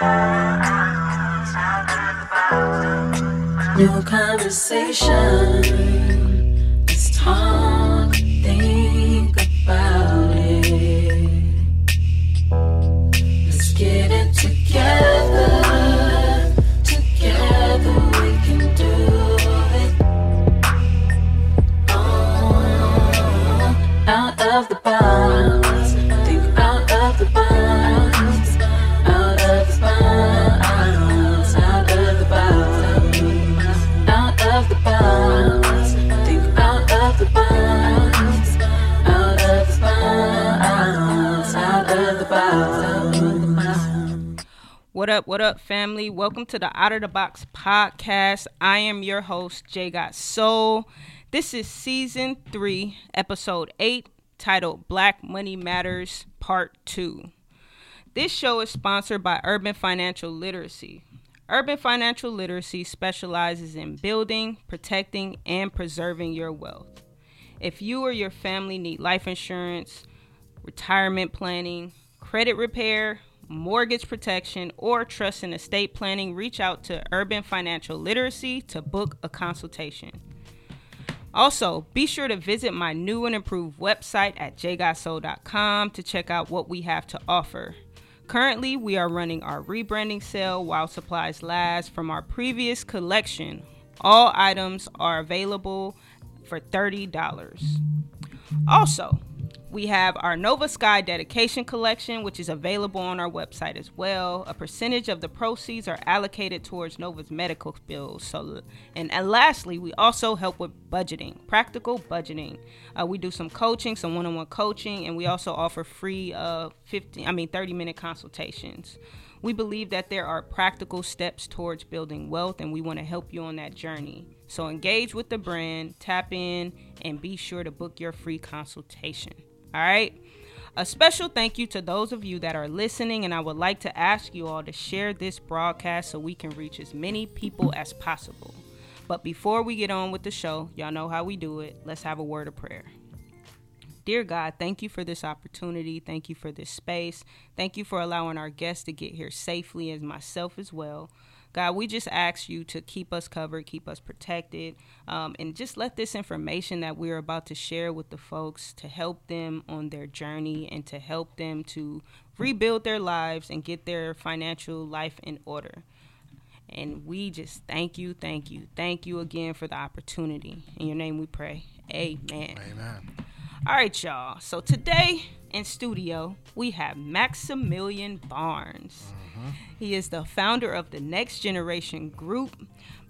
New conversation. What up, what up, family? Welcome to the Out of the Box podcast. I am your host, Jai Got Soul. This is season three, episode eight, titled Black Money Matters, Part Two. This show is sponsored by Urban Financial Literacy. Urban Financial Literacy specializes in building, protecting, and preserving your wealth. If you or your family need life insurance, retirement planning, credit repair, mortgage protection, or trust and estate planning, reach out to Urban Financial Literacy to book a consultation. Also, be sure to visit my new and improved website at jgotsoul.com to check out what we have to offer. Currently, we are running our rebranding sale while supplies last from our previous collection. All items are available for $30. Also, we have our Nova Sky dedication collection, which is available on our website as well. A percentage of the proceeds are allocated towards Nova's medical bills. So, and, and lastly, we also help with budgeting, practical budgeting. Uh, we do some coaching, some one-on-one coaching, and we also offer free uh, 15, I mean 30-minute consultations. We believe that there are practical steps towards building wealth, and we want to help you on that journey. So engage with the brand, tap in, and be sure to book your free consultation. All right. A special thank you to those of you that are listening, and I would like to ask you all to share this broadcast so we can reach as many people as possible. But before we get on with the show, y'all know how we do it. Let's have a word of prayer. Dear God, thank you for this opportunity. Thank you for this space. Thank you for allowing our guests to get here safely, as myself as well. God, we just ask you to keep us covered, keep us protected, um, and just let this information that we're about to share with the folks to help them on their journey and to help them to rebuild their lives and get their financial life in order. And we just thank you, thank you, thank you again for the opportunity. In your name we pray. Amen. Amen. All right, y'all. So today in studio, we have Maxmillion Barnes. He is the founder of the Next Generation Group.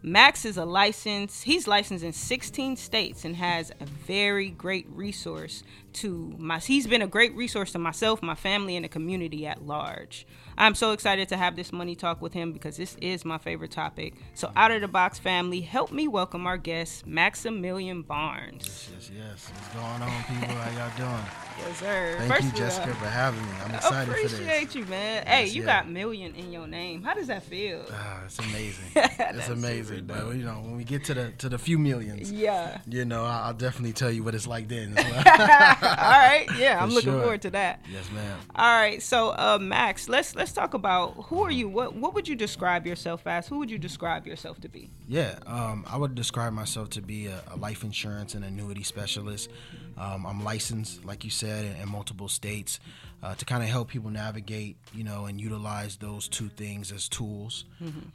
Max is a license. He's licensed in 16 states and has a very great resource to my. He's been a great resource to myself, my family, and the community at large. I'm so excited to have this money talk with him because this is my favorite topic. So, out of the box family, help me welcome our guest, Maxmillion Barnes. Yes, yes, yes. What's going on, people? How y'all doing? Yes, sir. Thank First you, Jessica, for having me. I'm excited for this. Appreciate you, man. hey, you yeah. got million in your name. How does that feel? Ah, it's amazing. It's amazing. But you know, when we get to the to the few millions, yeah. you know, I'll definitely tell you what it's like then. Well. All right. Yeah, I'm looking sure. forward to that. yes, ma'am. All right. So, uh, Max, let's let's talk about who are you? What what would you describe yourself as? Who would you describe yourself to be? Yeah, um, I would describe myself to be a, a life insurance and annuity specialist. Um, I'm licensed, like you said, in, in multiple states uh, to kind of help people navigate, you know, and utilize those two things as tools.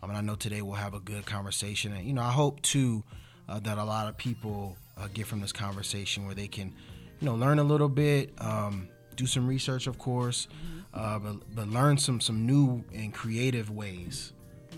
I mean, I know today we'll have a good conversation, and you know, I hope too uh, that a lot of people uh, get from this conversation where they can, you know, learn a little bit, um, do some research, of course, uh, but but learn some some new and creative ways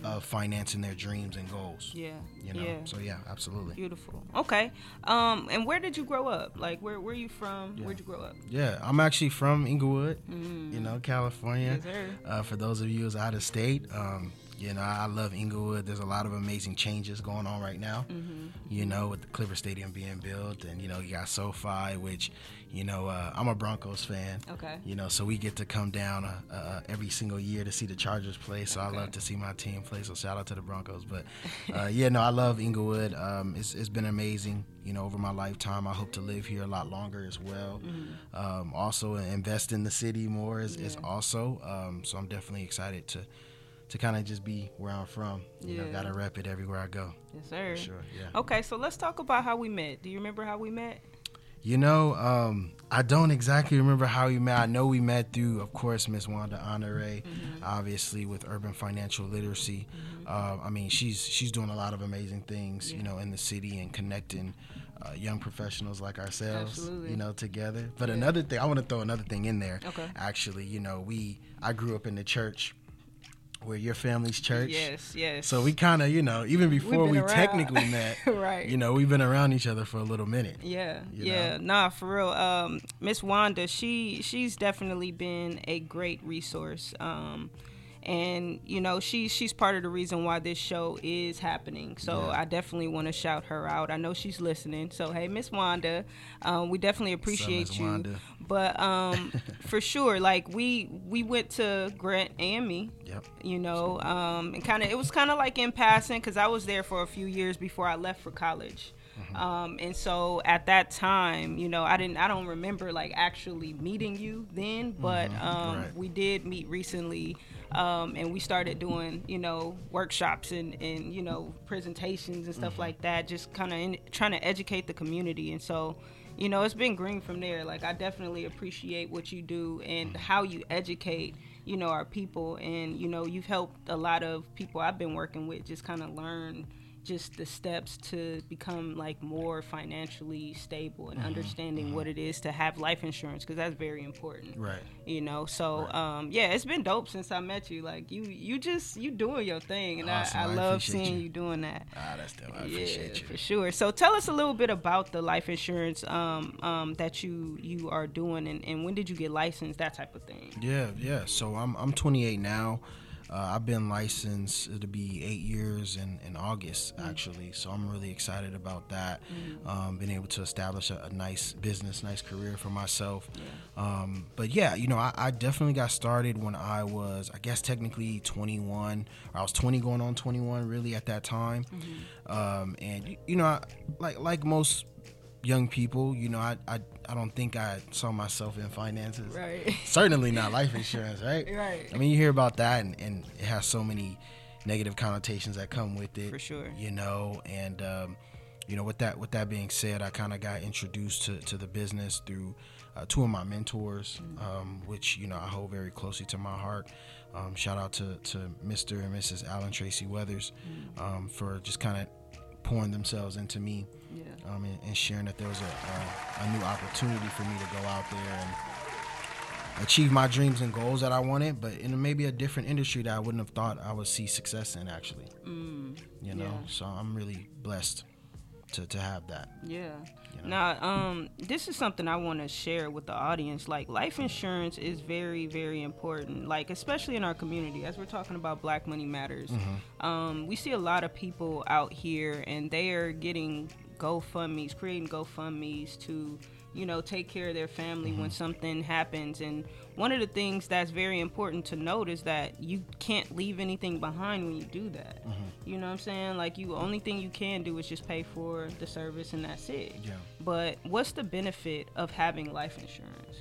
of financing their dreams and goals. Yeah. You know, Yeah. so yeah, absolutely. Beautiful. Okay. Um, and where did you grow up? Like, where where are you from? Where'd you grow up? Yeah, I'm actually from Inglewood, you know, California. Yes. Uh, for those of you who's out of state, um, you know, I love Inglewood. There's a lot of amazing changes going on right now. Mm-hmm. You know, with the Clipper Stadium being built, and you know, you got SoFi, which, you know, uh, I'm a Broncos fan. Okay. You know, so we get to come down uh, uh, every single year to see the Chargers play. So I love to see my team play. So shout out to the Broncos. But uh, yeah, no, I love Inglewood. Um, it's, it's been amazing. You know, over my lifetime, I hope to live here a lot longer as well. Um, also, invest in the city more is, is also. Um, so I'm definitely excited to to kind of just be where I'm from. You know, gotta rep it everywhere I go. Yes, sir. For sure. Yeah. Okay, so let's talk about how we met. Do you remember how we met? You know, um, I don't exactly remember how we met. I know we met through, of course, Miss Wanda Honore, Mm-hmm. obviously with Urban Financial Literacy. Uh, I mean, she's she's doing a lot of amazing things, you know, in the city and connecting uh, young professionals like ourselves, Absolutely. you know, together. But Yeah. another thing, I want to throw another thing in there. Okay. Actually, you know, we I grew up in the church, where your family's church. Yes, yes. So we kind of, you know, even before we around. technically met, right. you know, we've been around each other for a little minute. Yeah, yeah, nah, for real. Um, Miss Wanda, she she's definitely been a great resource. Um, and you know, she she's part of the reason why this show is happening. So Yeah. I definitely want to shout her out. I know she's listening. So hey, Miss Wanda, um, we definitely appreciate you. Wanda? But um, for sure, like we we went to Grant AME Yep. you know um and kind of it was kind of like in passing because i was there for a few years before i left for college um and so at that time you know i didn't i don't remember like actually meeting you then but um right. we did meet recently um and we started doing you know workshops and and you know presentations and stuff like that just kind of trying to educate the community. And so you know it's been green from there. Like i definitely appreciate what you do and how you educate you know our people. And you know you've helped a lot of people i've been working with just kind of learn just the steps to become like more financially stable and understanding what it is to have life insurance because that's very important Right. you know so um yeah it's been dope since i met you like you you just you doing your thing and Awesome. I, I I love seeing you. you doing that Ah, that's dope. I yeah, appreciate you. for sure. So tell us a little bit about the life insurance um, um, that you you are doing, and, and when did you get licensed, that type of thing. Yeah, yeah. So I'm I'm 28 now. Uh, I've been licensed. It'll be eight years in, in August, Mm. actually. So I'm really excited about that. Um, being able to establish a, a nice business, nice career for myself. Um, but yeah, you know, I, I definitely got started when I was, I guess, technically 21, or I was 20 going on 21, really at that time. Mm-hmm. Um, and you, you know, I, like like most young people, you know, I, I I don't think I saw myself in finances Right. certainly not life insurance, right? Right. I mean, you hear about that, and, and it has so many negative connotations that come with it. For sure. You know, and um, you know, with that with that being said, I kind of got introduced to, to the business through uh, two of my mentors, um, which you know I hold very closely to my heart. Um, shout out to to Mr. and Mrs. Alan Tracy Weathers um, for just kind of pouring themselves into me Yeah. um, and, and sharing that there was a, a, a new opportunity for me to go out there and achieve my dreams and goals that I wanted, but in maybe a different industry that I wouldn't have thought I would see success in. Actually, you know, yeah. so I'm really blessed to, to have that. Yeah. You know? Now, um, this is something I want to share with the audience. Like, life insurance is very, very important. Like, especially in our community, as we're talking about Black Money Matters. Um, we see a lot of people out here, and they are getting GoFundmes, creating GoFundmes to, you know, take care of their family when something happens. And one of the things that's very important to note is that you can't leave anything behind when you do that. You know what I'm saying? Like, you only thing you can do is just pay for the service, and that's it. Yeah. But what's the benefit of having life insurance?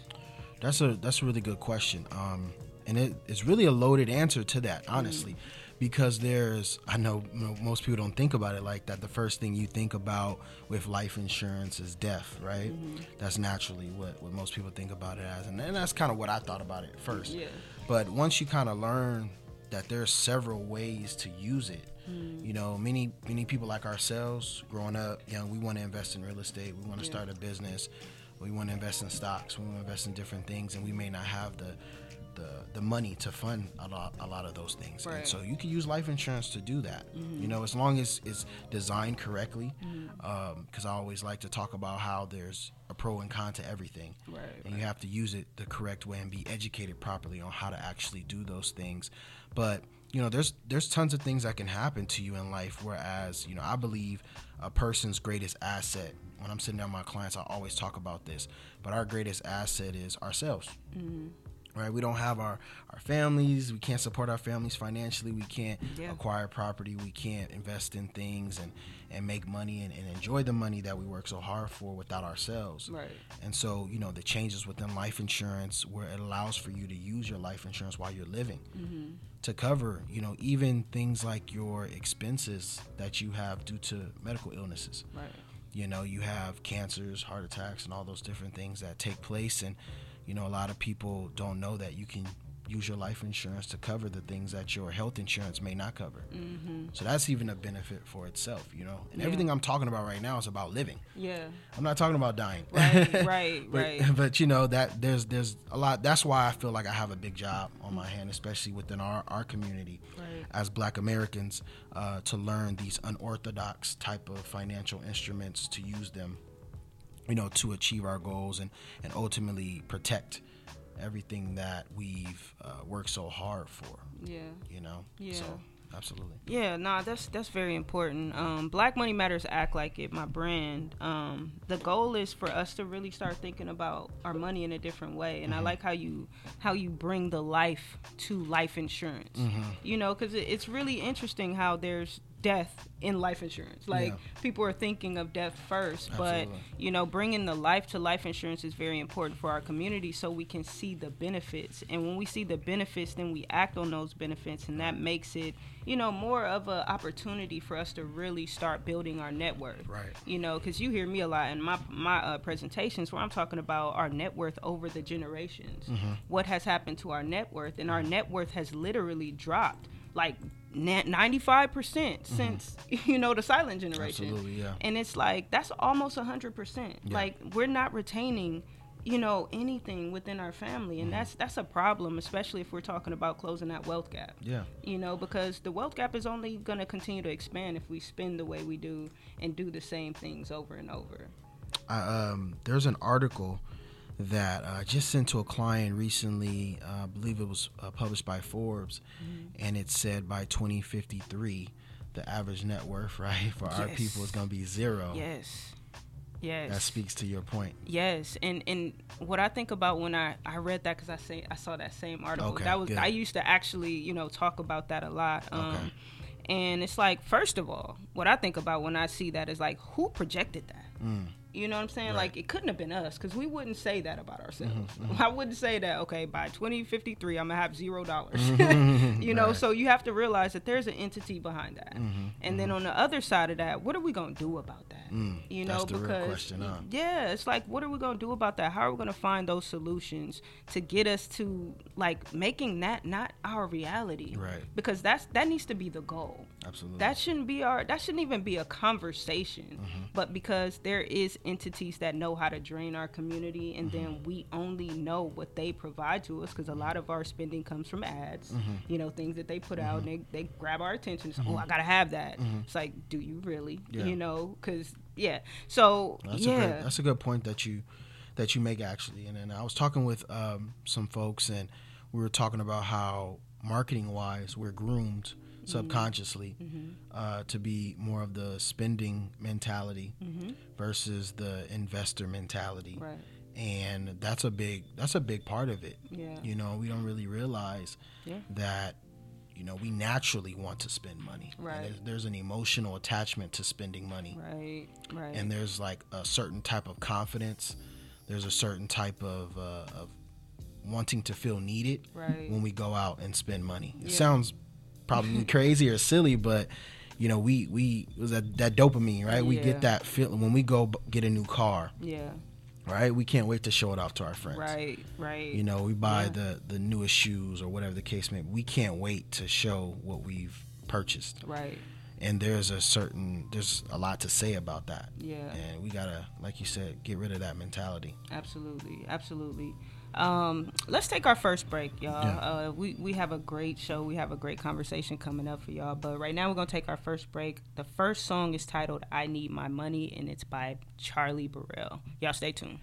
That's a that's a really good question. Um, and it, it's really a loaded answer to that, honestly, because there's I know most people don't think about it like that. The first thing you think about with life insurance is death, right? Mm-hmm. That's naturally what, what most people think about it as, and, and that's kind of what I thought about it first. Yeah. But once you kind of learn that there's several ways to use it, mm. you know, many many people like ourselves, growing up, you know, we want to invest in real estate, we want to Yeah. start a business, we want to invest in stocks, we want to invest in different things, and we may not have the the, the money to fund a lot, a lot of those things. And so you can use life insurance to do that. Mm-hmm. You know, as long as it's designed correctly. Mm-hmm. Um, because I always like to talk about how there's a pro and con to everything Right. and you have to use it the correct way and be educated properly on how to actually do those things but you know there's there's tons of things that can happen to you in life whereas you know i believe a person's greatest asset when i'm sitting down with my clients i always talk about this but our greatest asset is ourselves mm-hmm. Right? We don't have our, our families. We can't support our families financially. We can't Yeah. acquire property. We can't invest in things and, and make money and, and enjoy the money that we work so hard for without ourselves. Right. And so, you know, the changes within life insurance where it allows for you to use your life insurance while you're living mm-hmm. to cover, you know, even things like your expenses that you have due to medical illnesses. Right. You know, you have cancers, heart attacks, and all those different things that take place. And, you know, a lot of people don't know that you can use your life insurance to cover the things that your health insurance may not cover. Mm-hmm. So that's even a benefit for itself, you know. And Yeah. everything I'm talking about right now is about living. Yeah. I'm not talking about dying. Right, right, but, right. But you know that there's there's a lot. That's why I feel like I have a big job on my hand, especially within our our community Right. as Black Americans, uh, to learn these unorthodox type of financial instruments to use them, you know, to achieve our goals and and ultimately protect everything that we've uh, worked so hard for. Yeah. You know. Yeah. So absolutely. Yeah, nah, that's that's very important. Um, Black Money Matters Act Like It, my brand. Um, the goal is for us to really start thinking about our money in a different way, and I like how you how you bring the life to life insurance. You know, because it, it's really interesting how there's death in life insurance. Like Yeah. people are thinking of death first, but you know, bringing the life to life insurance is very important for our community so we can see the benefits. And when we see the benefits, then we act on those benefits, and that makes it, you know, more of an opportunity for us to really start building our net worth. Right. You know, because you hear me a lot in my my uh, presentations where I'm talking about our net worth over the generations. Mm-hmm. What has happened to our net worth, and our net worth has literally dropped like. 95% since you know the silent generation Mm-hmm. Absolutely, yeah. and it's like that's almost 100% like we're not retaining you know anything within our family Mm-hmm. and that's that's a problem especially if we're talking about closing that wealth gap Yeah. you know because the wealth gap is only going to continue to expand if we spend the way we do and do the same things over and over I, um, there's an article that I just sent to a client recently. Uh, I believe it was uh, published by Forbes, and it said by 2053, the average net worth, right, for our people is going to be zero. yes yes That speaks to your point. Yes, and and what I think about when I I read that because I say I saw that same article. Okay, that was good. I used to actually you know talk about that a lot. Um, Okay. And it's like first of all, what I think about when I see that is like who projected that. You know what I'm saying? Right. Like it couldn't have been us because we wouldn't say that about ourselves. Mm-hmm, I wouldn't say that. Okay, by 2053, I'm gonna have zero dollars. you know, Right. so you have to realize that there's an entity behind that. Mm-hmm, And then on the other side of that, what are we gonna do about that? you know, Mm, that's the real because question, huh? yeah, it's like, what are we gonna do about that? How are we gonna find those solutions to get us to like making that not our reality? Right. Because that's that needs to be the goal. Absolutely. That shouldn't be our. That shouldn't even be a conversation. Mm-hmm. But because there is entities that know how to drain our community, and Mm-hmm. then we only know what they provide to us, because a lot of our spending comes from ads. Mm-hmm. You know, things that they put out, and they, they grab our attention. It's, Oh, I gotta have that. It's like, do you really? Mm-hmm. Yeah. You know, because yeah. So That's yeah. a great, that's a good point that you that you make actually. And then I was talking with um, some folks, and we were talking about how marketing wise we're groomed subconsciously uh, to be more of the spending mentality versus the investor mentality. Right. And that's a big that's a big part of it. Yeah. You know, we don't really realize Yeah. that you know we naturally want to spend money. And Right. There's, there's an emotional attachment to spending money Right. Right. and there's like a certain type of confidence there's a certain type of, uh, of wanting to feel needed Right. when we go out and spend money it Yeah. sounds probably crazy or silly but you know we we was that, that dopamine right we Yeah. get that feeling when we go b- get a new car yeah. right we can't wait to show it off to our friends Right. Right. you know we buy Yeah. the the newest shoes or whatever the case may be we can't wait to show what we've purchased Right. and there's a certain there's a lot to say about that Yeah. and we gotta like you said get rid of that mentality Absolutely, absolutely. Um, let's take our first break, y'all. Yeah. Uh, we we have a great show. We have a great conversation coming up for y'all. But right now we're gonna take our first break. The first song is titled "I Need My Money" and it's by Charlie Burrell. Y'all stay tuned.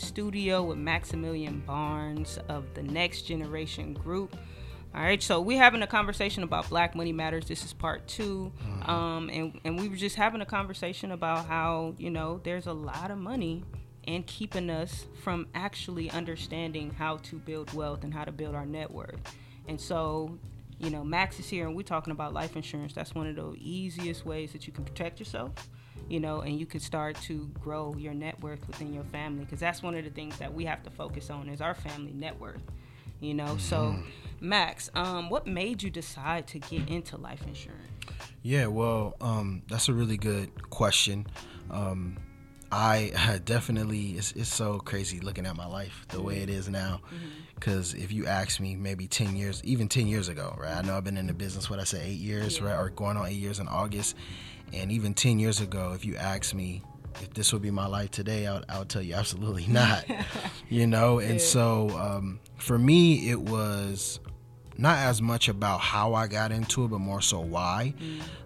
Studio with Maxmillion Barnes of the Next Generation Group. All right, so we're having a conversation about Black Money Matters. This is part 2 Um, and, and we were just having a conversation about how, you know, there's a lot of money and keeping us from actually understanding how to build wealth and how to build our net worth. And so, you know, Max is here and we're talking about life insurance. That's one of the easiest ways that you can protect yourself, you know, and you can start to grow your net worth within your family because that's one of the things that we have to focus on is our family net worth. You know, so Max, um, what made you decide to get into life insurance? Yeah, well, um, that's a really good question. Um, I definitely it's, it's so crazy looking at my life the way it is now. Because if you ask me, maybe ten years, even ten years ago, right? I know I've been in the business. What I say, eight years, right, or going on eight years in August. And even ten years ago, if you asked me if this would be my life today, I would, I would tell you absolutely not. you know, and so um, for me, it was not as much about how I got into it, but more so why.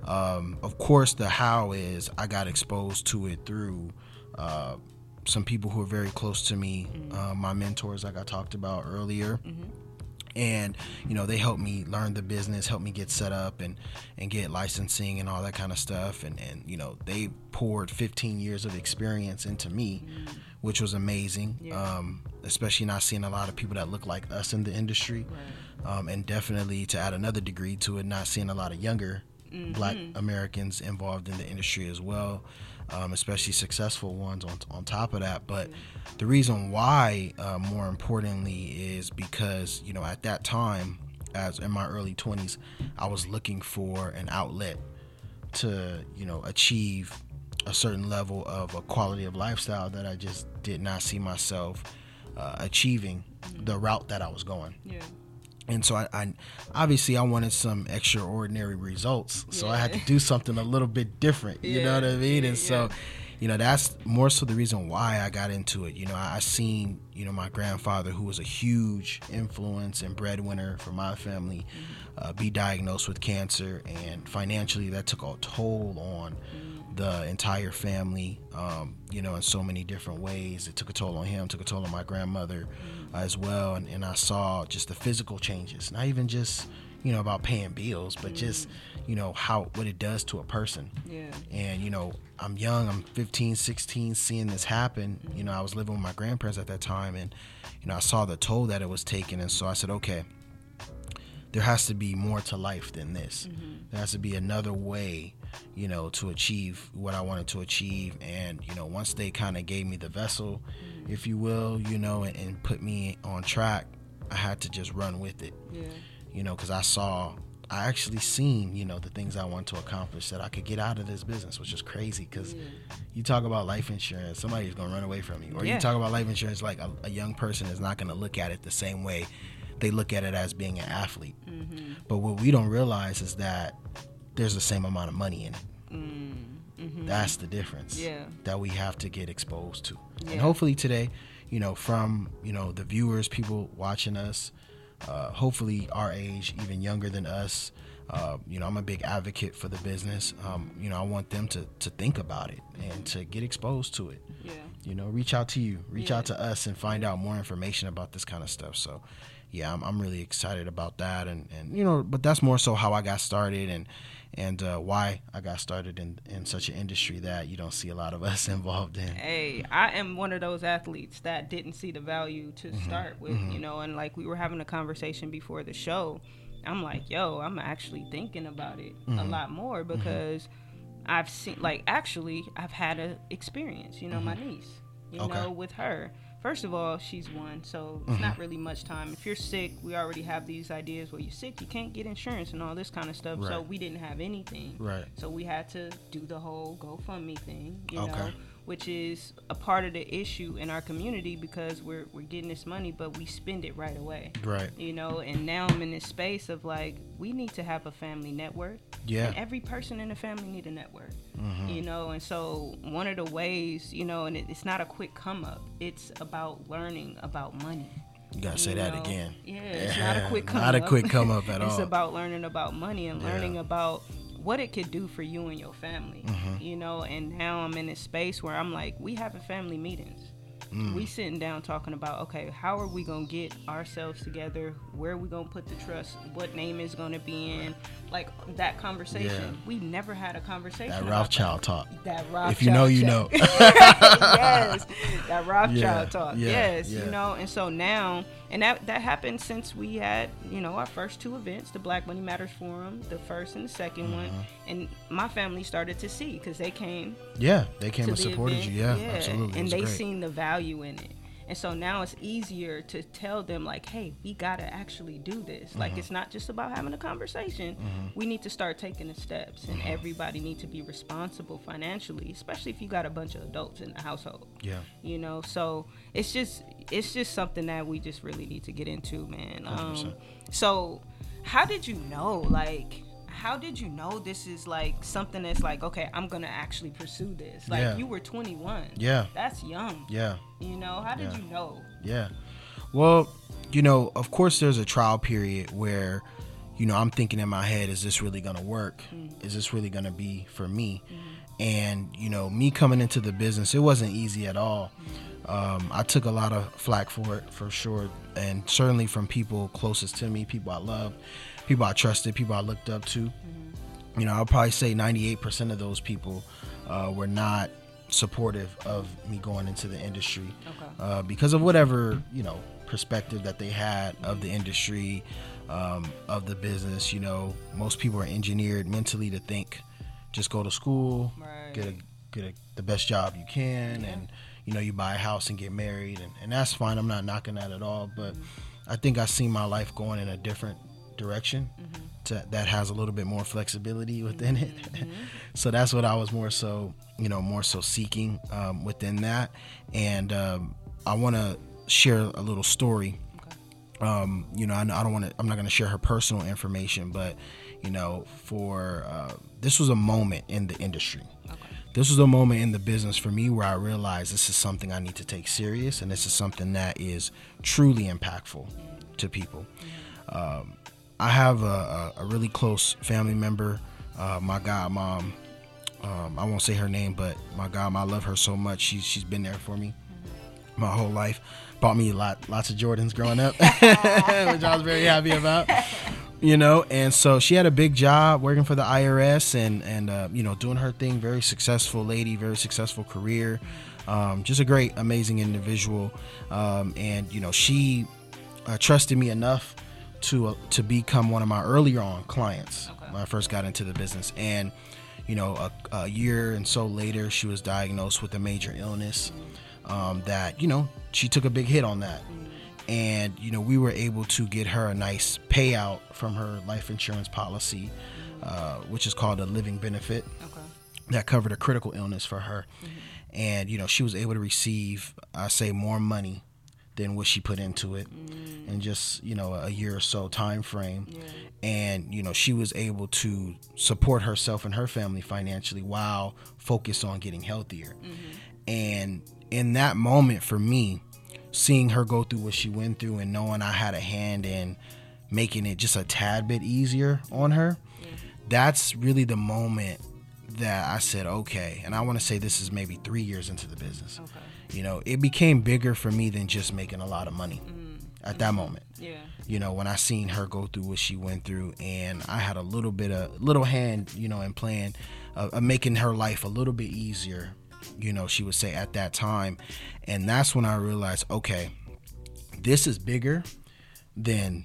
Um, of course, the how is I got exposed to it through uh, some people who are very close to me, uh, my mentors, like I talked about earlier. And you know they helped me learn the business, helped me get set up and and get licensing and all that kind of stuff. And and you know they poured 15 years of experience into me, which was amazing. Yeah. Um, especially not seeing a lot of people that look like us in the industry um, and definitely to add another degree to it, not seeing a lot of younger Black Americans involved in the industry as well, um, especially successful ones on on top of that. But the reason why, uh, more importantly, is because you know at that time, as in my early twenties, I was looking for an outlet to you know achieve a certain level of a quality of lifestyle that I just did not see myself uh, achieving the route that I was going Yeah. And so I, I obviously I wanted some extraordinary results, so I had to do something a little bit different. You know what I Yeah, mean? yeah, And so, you know, that's more so the reason why I got into it. You know, I, I seen you know my grandfather, who was a huge influence and breadwinner for my family, Mm-hmm. uh, be diagnosed with cancer, and financially that took a toll on the entire family. Um, you know, in so many different ways, it took a toll on him, took a toll on my grandmother Mm-hmm. As well, and, and I saw just the physical changes, not even just you know about paying bills, but just you know how what it does to a person. Yeah. And you know, I'm young, I'm 15, 16, seeing this happen. You know, I was living with my grandparents at that time, and you know, I saw the toll that it was taking, and so I said, okay, there has to be more to life than this. Mm-hmm. There has to be another way, you know, to achieve what I wanted to achieve. And you know, once they kind of gave me the vessel, if you will, you know, and, and put me on track, I had to just run with it Yeah. you know, because I saw, I actually seen, you know, the things I want to accomplish that I could get out of this business, which is crazy. Because you talk about life insurance, somebody's gonna run away from you, or Yeah. you talk about life insurance, like a, a young person is not gonna look at it the same way they look at it as being an athlete. Mm-hmm. But what we don't realize is that there's the same amount of money in it. That's the difference Mm-hmm. Yeah. that we have to get exposed to. Yeah. And hopefully today, you know, from, you know, the viewers, people watching us, uh, hopefully our age, even younger than us, uh, you know, I'm a big advocate for the business. Um, you know, I want them to, to think about it and to get exposed to it. Yeah. You know, reach out to you, reach Yeah. out to us and find out more information about this kind of stuff. So, yeah, I'm, I'm really excited about that. And, and, you know, but that's more so how I got started and, and uh, why I got started in, in such an industry that you don't see a lot of us involved in. Hey, I am one of those athletes that didn't see the value to Mm-hmm. start with, you know, and like we were having a conversation before the show. I'm like, yo, I'm actually thinking about it Mm-hmm. a lot more because I've seen, like, actually, I've had an experience, you know, my niece, you Mm-hmm. Okay. know, with her. First of all, she's one, so Mm-hmm. it's not really much time. If you're sick, we already have these ideas where you're sick, you can't get insurance and all this kind of stuff. So we didn't have anything. Right. So we had to do the whole GoFundMe thing, you Okay. know, which is a part of the issue in our community because we're we're getting this money, but we spend it right away. Right. You know, and now I'm in this space of like we need to have a family network. Yeah. And every person in the family need a network. Mm-hmm. You know, and so one of the ways, you know, and it, it's not a quick come up. It's about learning about money. You gotta say you that know? again. Yeah, it's not a quick come Not up. a quick come up at all. it's about learning about money and learning about what it could do for you and your family. Mm-hmm. You know, and now I'm in a space where I'm like, we having family meetings. Mm. We sitting down talking about okay, how are we gonna get ourselves together? Where are we gonna put the trust? What name is gonna be in? Like that conversation. Yeah. We never had a conversation. That Rothschild talk. That Rothschild. If you know, you know. yes, that Rothschild Yeah, talk. yeah, yes, you know, and so now, and that that happened since we had, you know, our first two events, the Black Money Matters Forum, the first and the 2nd Mm-hmm. one, and my family started to see because they came Yeah, they came and the supported event. you. Yeah, absolutely. And they great. seen the value in it. And so now it's easier to tell them like, hey, we gotta actually do this. Mm-hmm. Like it's not just about having a conversation. We need to start taking the steps, Mm-hmm. and everybody need to be responsible financially, especially if you got a bunch of adults in the household yeah. you know so it's just it's just something that we just really need to get into man um so how did you know like how did you know this is like something that's like okay i'm gonna actually pursue this like Yeah. you were 21 Yeah. that's young Yeah. you know how did Yeah. you know Yeah. Well, you know, of course, there's a trial period where, you know, I'm thinking in my head, is this really to work? Mm. Is this really to be for me? Mm-hmm. And, you know, me coming into the business, it wasn't easy at all. Mm. Um, I took a lot of flack for it, for sure. And certainly from people closest to me, people I loved, people I trusted, people I looked up to. You know, I'll probably say 98% of those people uh, were not supportive of me going into the industry Okay. uh, because of whatever you know perspective that they had of the industry um, of the business you know most people are engineered mentally to think just go to school Right. get a get a, the best job you can and you know you buy a house and get married and, and that's fine i'm not knocking that at all but i think i see my life going in a different direction to, that has a little bit more flexibility within it. So that's what i was more so you know more so seeking um, within that. And um, i want to share a little story. Um, you know, I, I don't want to. I'm not going to share her personal information, but you know, for uh, this was a moment in the industry. This was a moment in the business for me where I realized this is something I need to take serious, and this is something that is truly impactful to people. Um, I have a, a, really close family member, uh, my godmom. Um, I won't say her name, but my godmom, I love her so much. She's she's been there for me my whole life. Bought me lot, lots of Jordans growing up, which I was very happy about. You know, and so she had a big job working for the IRS and and uh, you know doing her thing. Very successful lady, very successful career. Um, just a great, amazing individual. Um, and you know, she uh, trusted me enough to uh, to become one of my earlier on clients Okay. when I first got into the business. And you know, a, a year and so later, she was diagnosed with a major illness um, that you know she took a big hit on that and you know we were able to get her a nice payout from her life insurance policy uh, which is called a living benefit okay that covered a critical illness for her and you know she was able to receive i say more money than what she put into it mm. in just you know a year or so time frame yeah. And you know she was able to support herself and her family financially while focused on getting healthier. Mm-hmm. And in that moment for me seeing her go through what she went through and knowing i had a hand in making it just a tad bit easier on her that's really the moment that i said okay. And i want to say this is maybe three years into the business. Okay you know it became bigger for me than just making a lot of money at that moment. Yeah. You know when i seen her go through what she went through and i had a little bit of little hand you know in playing uh, of making her life a little bit easier you know she would say at that time. And that's when i realized okay this is bigger than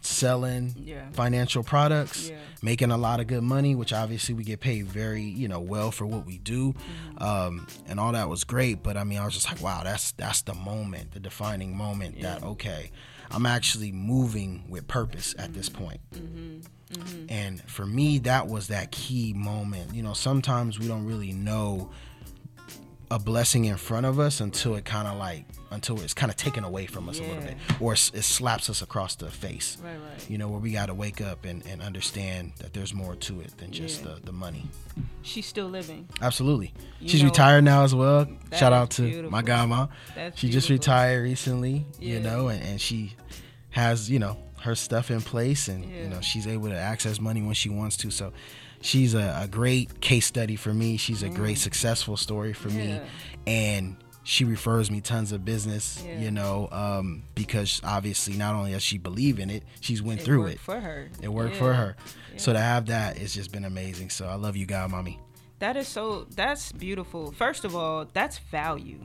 selling Yeah. financial products Yeah. making a lot of good money which obviously we get paid very you know well for what we do Mm-hmm. um, and all that was great but i mean i was just like wow that's that's the moment the defining moment that okay i'm actually moving with purpose at this point. point and for me that was that key moment you know sometimes we don't really know a blessing in front of us until it kind of like until it's kind of taken away from us a little bit. Or it slaps us across the face. Right right. You know where we got to wake up and, and understand that there's more to it than just Yeah. the, the money. She's still living. Absolutely. You she's know, retired now as well. Shout out to beautiful. my grandma. That's she just retired recently you know and, and she has you know her stuff in place, and you know she's able to access money when she wants to. So she's a, a great case study for me. She's a great successful story for me, Mm. And she refers me tons of business. Yeah. You know, um, because obviously not only does she believe in it, she's went It through worked it. for her. It worked Yeah. for her. So to have that, it's just been amazing. So I love you, God, mommy. That is so. That's beautiful. First of all, that's value.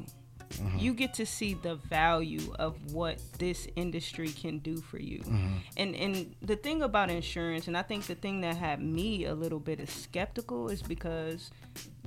Mm-hmm. You get to see the value of what this industry can do for you. Mm-hmm. And and the thing about insurance, and I think the thing that had me a little bit of skeptical is because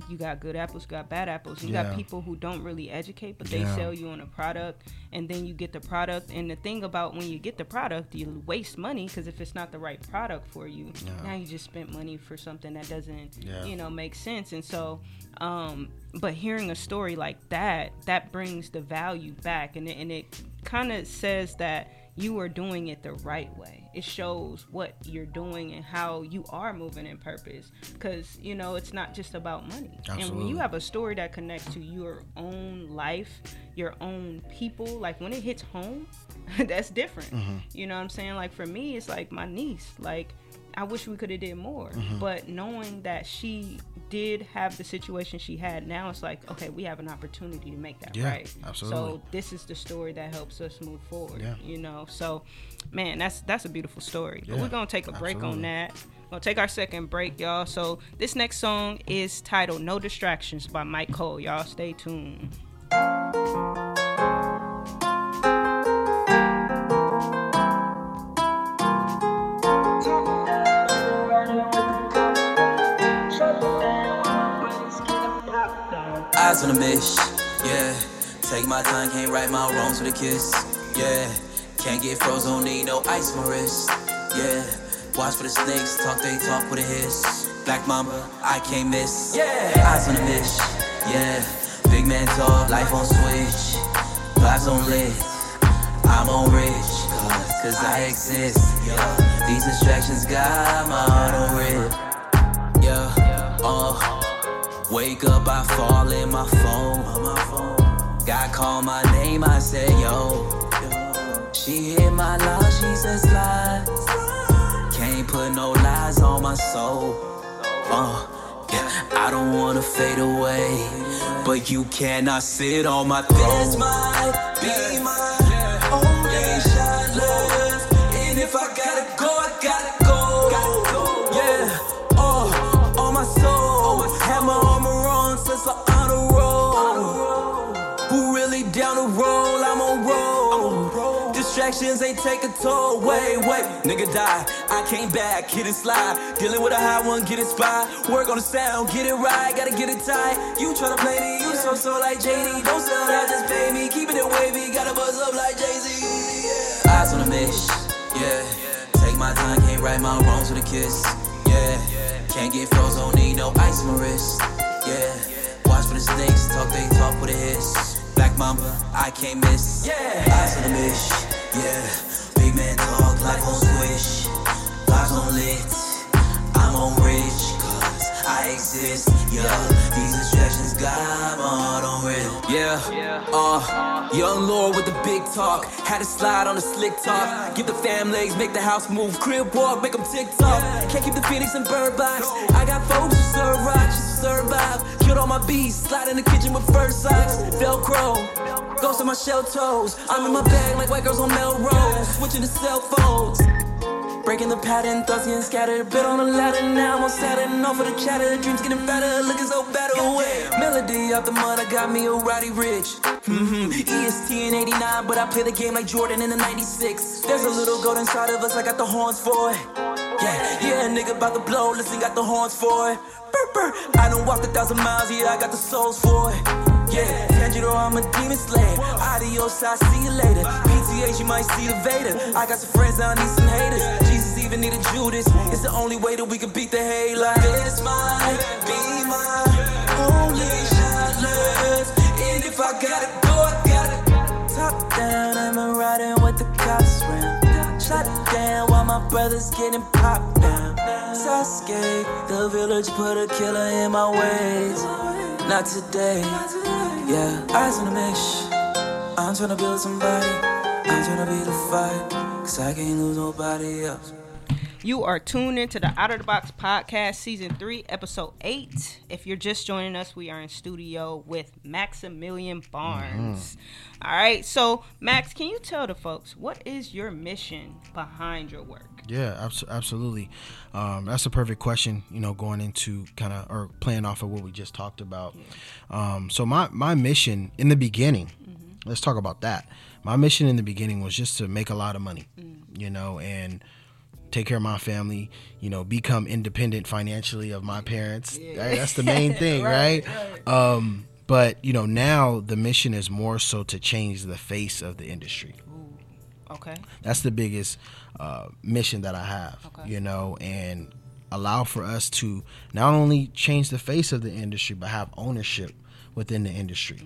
you got good apples, you got bad apples. You Yeah. got people who don't really educate, but they Yeah. sell you on a product, and then you get the product. And the thing about when you get the product, you waste money because if it's not the right product for you, Yeah. now you just spent money for something that doesn't, you know, make sense. And so, um, but hearing a story like that, that brings the value back, and it, and it kind of says that you are doing it the right way. It shows what you're doing and how you are moving in purpose, because you know it's not just about money. And when you have a story that connects to your own life, your own people, like when it hits home, that's different. Mm-hmm. You know what I'm saying? Like for me, it's like my niece. Like I wish we could have did more, Mm-hmm. but knowing that she did have the situation she had, now it's like okay, we have an opportunity to make that Yeah, right. absolutely. So this is the story that helps us move forward. Yeah. You know, so man, that's that's a beautiful story. Yeah, But we're gonna take a break on that. We're gonna take our second break, y'all. So this next song is titled "No Distractions" by Mike Cole. Y'all stay tuned. Eyes on the miss, yeah. Take my time, can't right my wrongs with a kiss, yeah. Can't get froze, don't need no ice my wrist, yeah. Watch for the snakes, talk they talk with a hiss. Black mama, I can't miss, yeah. Eyes on the miss, yeah. Big man talk, life on switch, vibes on lit. I'm on rich, cause, cause I exist, yeah. These distractions got my heart on rip. Uh. Wake up, I fall in my phone. God call my name, I said yo. She hit my line, she said slide. Can't put no lies on my soul. Uh, yeah, I don't wanna fade away, but you cannot sit on my throne. This might be my Distractions ain't take a toll. Wait, wait, nigga die. I came back, hit and slide. Dealing with a high one, get it inspired. Work on the sound, get it right, gotta get it tight. You tryna play me, you so so like JD. Don't sell out, just pay me. Keeping it wavy, gotta buzz up like Jay Z. Yeah. Eyes on the miss, yeah. Take my time, can't right my wrongs with a kiss, yeah. Can't get froze, don't need no ice on my wrist, yeah. Watch for the snakes, talk they talk with a hiss. Black mamba, I can't miss, yeah. Eyes on the miss, yeah. Big man talk, life on swish, vibes on lit. I'm on rich, cause I exist, yeah. These distractions got my on red, yeah. Uh, young Lord with the big talk, had to slide on the slick top. Give the fam legs, make the house move, crib walk, make them tick tock. Can't keep the Phoenix in bird box. I got folks who serve just survive. Killed all my beasts, slide in the kitchen with first socks, Velcro. Ghost on my shell toes. I'm in my bag like white girls on Melrose. Switching to cell phones. Breaking the pattern, thoughts getting scattered. Bit on the ladder, now I'm on Saturn. Off of the chatter, dreams getting fatter. Looking so better away. Melody out the mud, I got me a Roddy Ricch. Mm-hmm. EST in 89, but I play the game like Jordan in the 96. There's a little gold inside of us, I got the horns for it. Yeah, yeah, nigga about to blow, listen, got the horns for it. Burr, burr. I done walked a thousand miles, yeah, I got the souls for it. Yeah, Tanjiro, I'm a demon slayer. Adios, I see you later. PTH, you might see the Vader. I got some friends, I need some haters. Jesus need a Judas. It's the only way that we can beat the hate. Like this might be my only shot left. And if I gotta go, I gotta top down. I'm riding with the cops round. Shot down while my brother's getting popped down. Sasuke, the village put a killer in my ways. Not today. Yeah, eyes on the mesh. I'm tryna build somebody. I'm tryna be the fight. Cause I can't lose nobody else. You are tuned into the Out of the Box podcast, season three, episode eight. If you're just joining us, we are in studio with Maxmillion Barnes. All right, so Max, can you tell the folks what is your mission behind your work? Yeah, abs- absolutely. Um, that's a perfect question. You know, going into kind of or playing off of what we just talked about. Um, so my my mission in the beginning, let's talk about that. My mission in the beginning was just to make a lot of money. You know, and take care of my family. You know, become independent financially of my parents. Right? That's the main thing, right? Um, but you know, now the mission is more so to change the face of the industry Okay. that's the biggest uh, mission that I have, Okay. you know, and allow for us to not only change the face of the industry, but have ownership within the industry.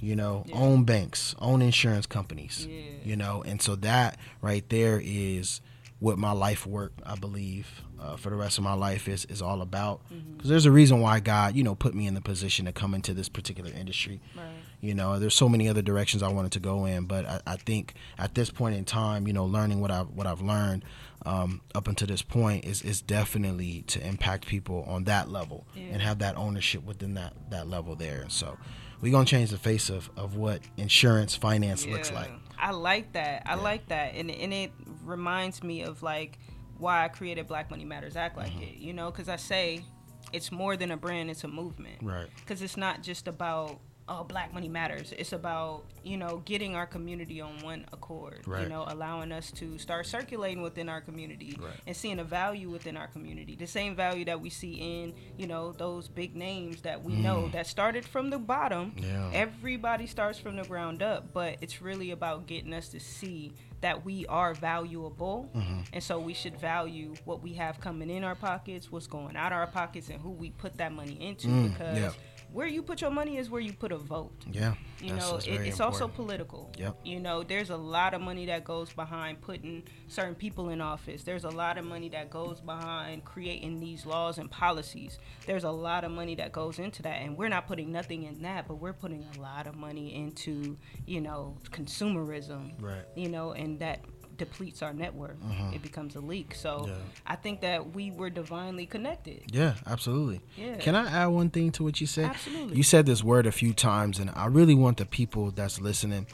You know, own banks, own insurance companies. Yeah. You know, and so that right there is what my life work, I believe, uh, for the rest of my life is is all about. Because there's a reason why God, you know, put me in the position to come into this particular industry. Right. You know, there's so many other directions I wanted to go in, but I, I think at this point in time, you know, learning what I've what I've learned um, up until this point is is definitely to impact people on that level Yeah. and have that ownership within that that level there. So we're gonna change the face of of what insurance finance looks like. I like that. I like that, and and it reminds me of like why I created Black Money Matters. Act like Mm-hmm. it, you know, because I say it's more than a brand; it's a movement. Right. Because it's not just about oh Black Money Matters. It's about you know getting our community on one accord. You know, allowing us to start circulating within our community Right. and seeing a value within our community. The same value that we see in you know those big names that we know that started from the bottom Mm. Yeah. everybody starts from the ground up but it's really about getting us to see that we are valuable Mm-hmm. and so we should value what we have coming in our pockets what's going out our pockets and who we put that money into because Mm, yeah. Where you put your money is where you put a vote Yeah. you know it, it's also political Yep. you know there's a lot of money that goes behind putting certain people in office there's a lot of money that goes behind creating these laws and policies there's a lot of money that goes into that and we're not putting nothing in that but we're putting a lot of money into you know consumerism Right. you know and that depletes our net worth it becomes a leak so. Yeah. i think that we were divinely connected Yeah, absolutely. Yeah. Can I add one thing to what you said? Absolutely. You said this word a few times, and I really want the people that's listening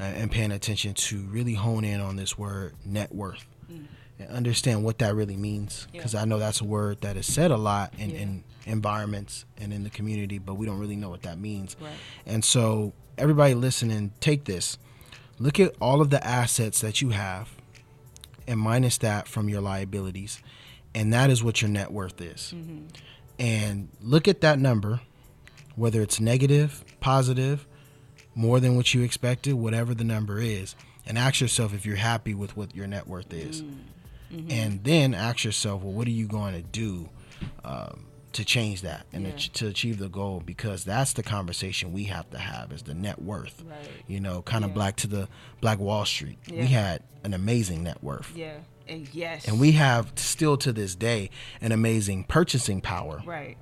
uh, and paying attention to really hone in on this word net worth and understand what that really means. Mm. Yeah. Because I know that's a word that is said a lot in, Yeah. in environments and in the community, but we don't really know what that means. Right. And so, everybody listening, take this. Look at all of the assets that you have and minus that from your liabilities. And that is what your net worth is. Mm-hmm. And look at that number, whether it's negative, positive, more than what you expected, whatever the number is, and ask yourself if you're happy with what your net worth is. Mm-hmm. Mm-hmm. And then ask yourself, well, what are you going to do um, to change that and Yeah. to achieve the goal? Because that's the conversation we have to have is the net worth. Right. You know, kind of Yeah. black to the Black Wall Street. Yeah. We had an amazing net worth. yeah and yes And we have still to this day an amazing purchasing power, right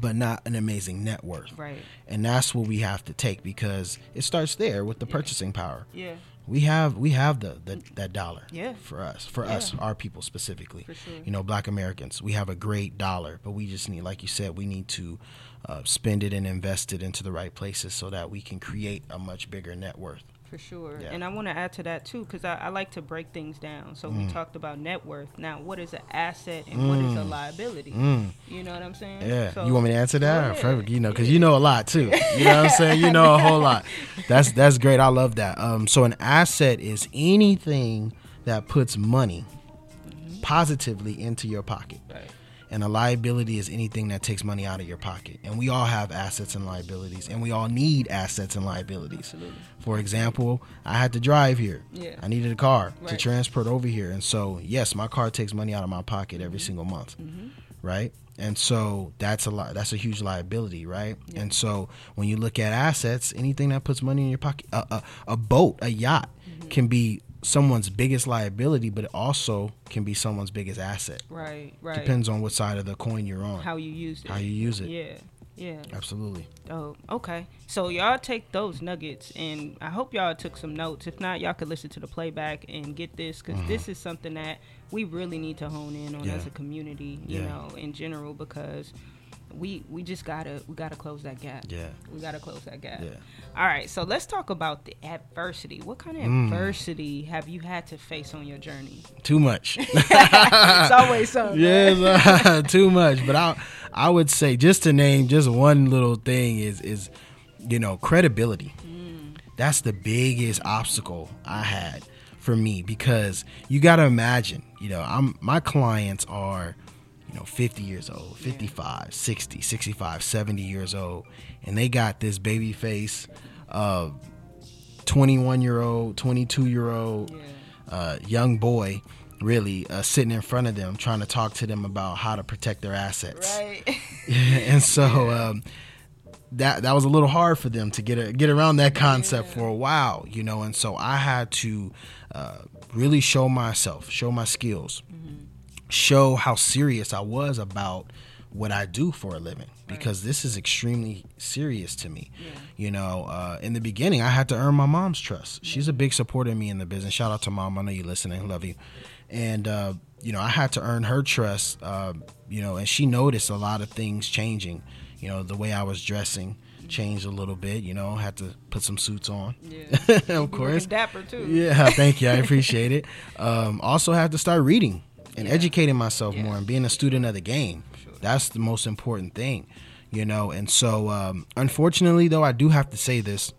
but not an amazing net worth. right And that's what we have to take because it starts there with the purchasing power. yeah We have we have the, the that dollar Yeah. for us for Yeah. us our people specifically. For sure. You know, Black Americans, we have a great dollar, but we just need, like you said, we need to uh, spend it and invest it into the right places so that we can create a much bigger net worth. For sure. Yeah. And I want to add to that too, because I, I like to break things down. So Mm. we talked about net worth. Now, what is an asset and what is a liability? You know what I'm saying? Mm. Yeah, So- you want me to answer that? Or. Perfect. You know, because you know a lot too. You know what I'm saying? You know a whole lot. That's that's great. I love that. Um, so an asset is anything that puts money positively into your pocket, Right. And a liability is anything that takes money out of your pocket. And we all have assets and liabilities, and we all need assets and liabilities. Absolutely. For example, I had to drive here. Yeah. I needed a car to transport over here. And so, yes, my car takes money out of my pocket Mm-hmm. every single month. Mhm. Right? And so that's a lot that's a huge liability, right? And so when you look at assets, anything that puts money in your pocket, a, a, a boat, a yacht Mm-hmm. can be someone's biggest liability, but it also can be someone's biggest asset. Right. Right. Depends on what side of the coin you're on. how you use it. How you use it. Yeah. Yeah. Absolutely. Oh, okay. So y'all take those nuggets, and I hope y'all took some notes. If not, y'all could listen to the playback and get this, because this uh-huh. is something that we really need to hone in on. Yeah. as a community, you Yeah. know, in general, because we we just gotta we gotta close that gap. Yeah. We gotta close that gap. Yeah. All right. So let's talk about the adversity. What kind of Mm. adversity have you had to face on your journey? Too much. it's always something. yes, uh, too much. But I I would say just to name just one little thing is is you know credibility. That's the biggest obstacle I had for me because you got to imagine, you know, I'm my clients are you know 50 years old, 55, 60, 65, 70 years old and they got this baby face uh 21 year old, 22 year old uh, young boy really uh, sitting in front of them trying to talk to them about how to protect their assets. Right. and so um, that that was a little hard for them to get a, get around that concept for a while, you know. And so I had to uh, really show myself, show my skills, show how serious I was about what I do for a living because this is extremely serious to me. You know, uh, in the beginning, I had to earn my mom's trust. She's a big supporter of me in the business. Shout out to mom. I know you're listening. Love you. And uh, you know, I had to earn her trust. Uh, you know, and she noticed a lot of things changing. You know, the way I was dressing changed a little bit. You know, had to put some suits on. Yeah. of course. dapper too. Yeah, thank you. I appreciate it. Um, also, had to start reading and educating myself Yeah. more and being a student of the game. That's the most important thing, you know. And so, um, unfortunately, though, I do have to say this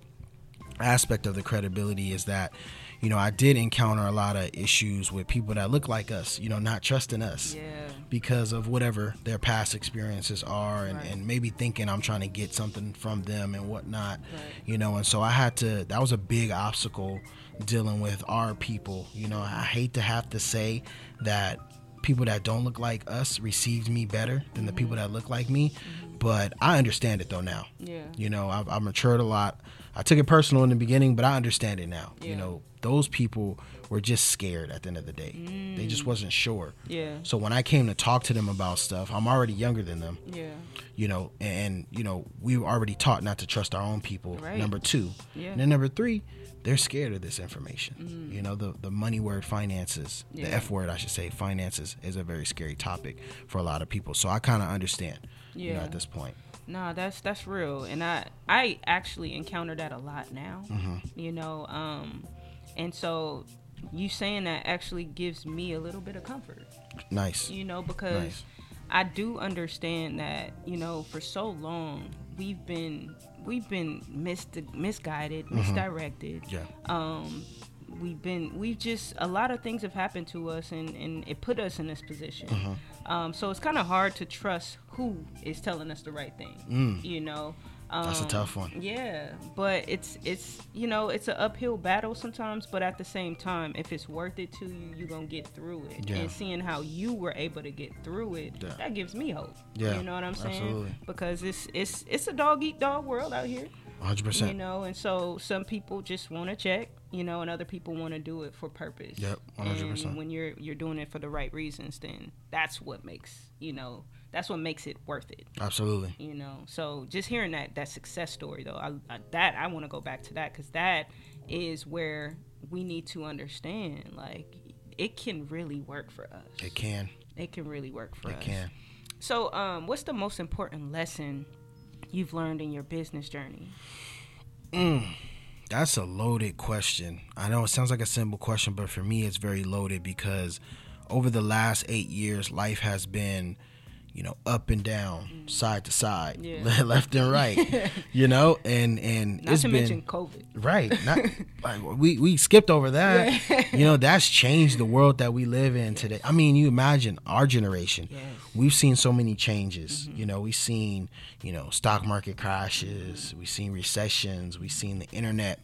aspect of the credibility is that, you know, I did encounter a lot of issues with people that look like us, you know, not trusting us Yeah. because of whatever their past experiences are and, Right. and maybe thinking I'm trying to get something from them and whatnot, Right. you know, and so I had to, that was a big obstacle dealing with our people. You know, I hate to have to say that people that don't look like us received me better than the people that look like me, but I understand it though now. Yeah. You know, I've, I've matured a lot. I took it personal in the beginning, but I understand it now. Yeah. You know, those people were just scared at the end of the day. They just mm. wasn't sure. Yeah. So when I came to talk to them about stuff, I'm already younger than them, Yeah. you know, and you know, we were already taught not to trust our own people. Right. Number two, Yeah. and then number three, they're scared of this information. You know, the the money word finances. Yeah. the F word, I should say, finances is a very scary topic for a lot of people. So I kind of understand. You know, Yeah. at this point. No, that's that's real, and I I actually encounter that a lot now. Mm-hmm. You know, um, and so you saying that actually gives me a little bit of comfort. Nice. You know, because Nice. I do understand that you know for so long we've been we've been mis- misguided, misdirected. Mm-hmm. Yeah. Um, we've been we've just a lot of things have happened to us and and it put us in this position Mm-hmm. um so it's kind of hard to trust who is telling us the right thing you know um. That's a tough one. yeah but it's it's you know it's an uphill battle sometimes but at the same time if it's worth it to you you're gonna get through it Yeah. and seeing how you were able to get through it Yeah. that gives me hope Yeah, you know what i'm saying absolutely. because it's it's it's a dog eat dog world out here 100%. you know and so some people just want to check you know and other people want to do it for purpose Yep, 100%. and when you're you're doing it for the right reasons then that's what makes you know that's what makes it worth it Absolutely. you know so just hearing that that success story though I, I that i want to go back to that because that is where we need to understand like it can really work for us It can. it can really work for It us It can. so um what's the most important lesson you've learned in your business journey That's a loaded question. I know it sounds like a simple question, but for me, it's very loaded because over the last eight years, life has been, you know, up and down, mm. side to side, Yeah. left and right, you know, and and not it's to been mention covid right. Not like we we skipped over that. You know, that's changed the world that we live in today. I mean, you imagine our generation. Yes. We've seen so many changes. Mm-hmm. You know, we've seen, you know, stock market crashes, mm-hmm. we've seen recessions, we've seen the internet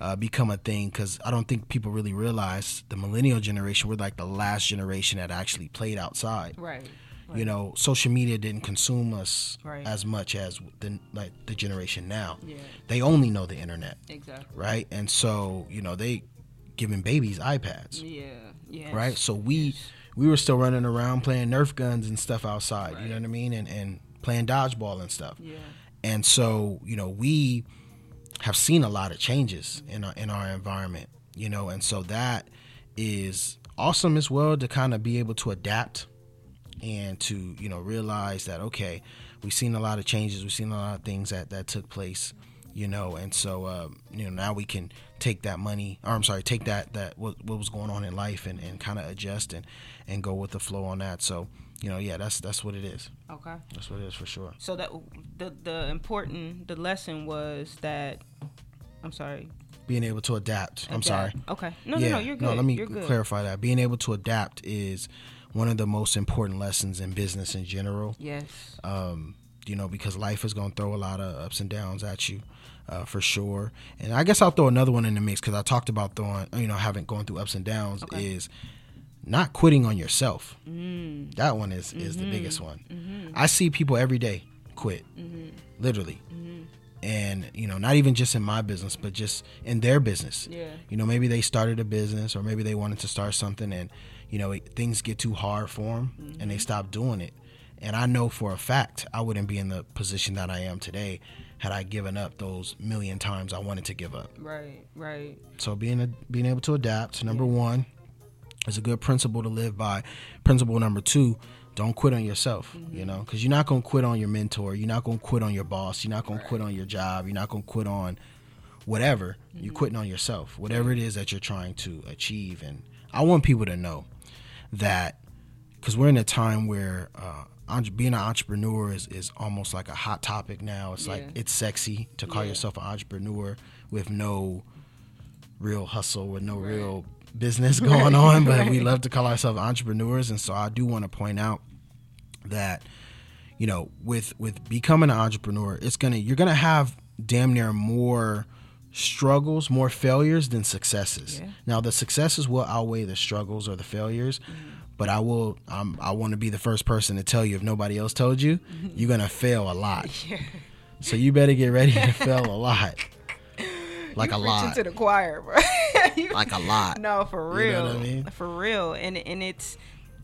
uh, become a thing because I don't think people really realize the millennial generation, we're like the last generation that actually played outside. right You know, social media didn't consume us Right. as much as the, like the generation now. Yeah. They only know the internet exactly right? And so you know they giving babies iPads, yeah yeah right? So we we were still running around playing Nerf guns and stuff outside. You know what I mean? And and playing dodgeball and stuff. Yeah. And so, you know, we have seen a lot of changes in our in our environment, you know, and so that is awesome as well to kind of be able to adapt and to, you know, realize that okay, we've seen a lot of changes, we've seen a lot of things that that took place, you know, and so um, you know, now we can take that money or I'm sorry, take that that what, what was going on in life and, and kind of adjust and and go with the flow on that. So, you know, yeah, that's that's what it is. Okay. That's what it is for sure. So that the the important the lesson was that I'm sorry. Being able to adapt. I'm sorry. Okay. No, no, no, you're good. No, let me clarify that. Being able to adapt is one of the most important lessons in business in general. Yes. Um, you know, because life is going to throw a lot of ups and downs at you. Uh, for sure, and I guess I'll throw another one in the mix because I talked about throwing, you know, having going through ups and downs Okay. is not quitting on yourself. Mm. That one is is Mm-hmm. the biggest one. I see people every day quit, Mm-hmm. literally, and you know, not even just in my business, but just in their business. Yeah. You know, maybe they started a business, or maybe they wanted to start something, and you know, it, things get too hard for them, Mm-hmm. and they stop doing it. And I know for a fact I wouldn't be in the position that I am today had I given up those million times I wanted to give up. Right. Right. So being a, being able to adapt, number one, is a good principle to live by. Principle number two, don't quit on yourself. You know, because you're not gonna quit on your mentor. You're not gonna quit on your boss. You're not gonna quit on your job. You're not gonna quit on whatever. You're quitting on yourself. Whatever it is that you're trying to achieve. And I want people to know that because we're in a time where uh, entre- being an entrepreneur is, is almost like a hot topic now. It's like it's sexy to call Yeah. yourself an entrepreneur with no real hustle, with no real business going on. But we love to call ourselves entrepreneurs, and so I do want to point out that you know with with becoming an entrepreneur, it's gonna you're gonna have damn near more struggles, more failures than successes. Yeah. Now the successes will outweigh the struggles or the failures, but I will um, I want to be the first person to tell you if nobody else told you, you're gonna fail a lot. Yeah. So you better get ready to fail a lot, like you a lot, to the choir, bro. You- like a lot. no, for You real, know what I mean? for real, and and it's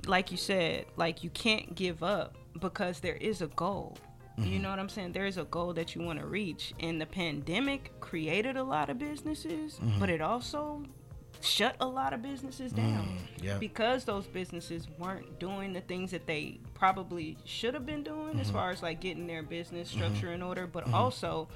like you said, like you can't give up because there is a goal. Mm-hmm. You know what I'm saying? There is a goal that you want to reach, and the pandemic created a lot of businesses, Mm-hmm. but it also shut a lot of businesses down Mm, yeah. because those businesses weren't doing the things that they probably should have been doing Mm-hmm. as far as like getting their business structure in order, but also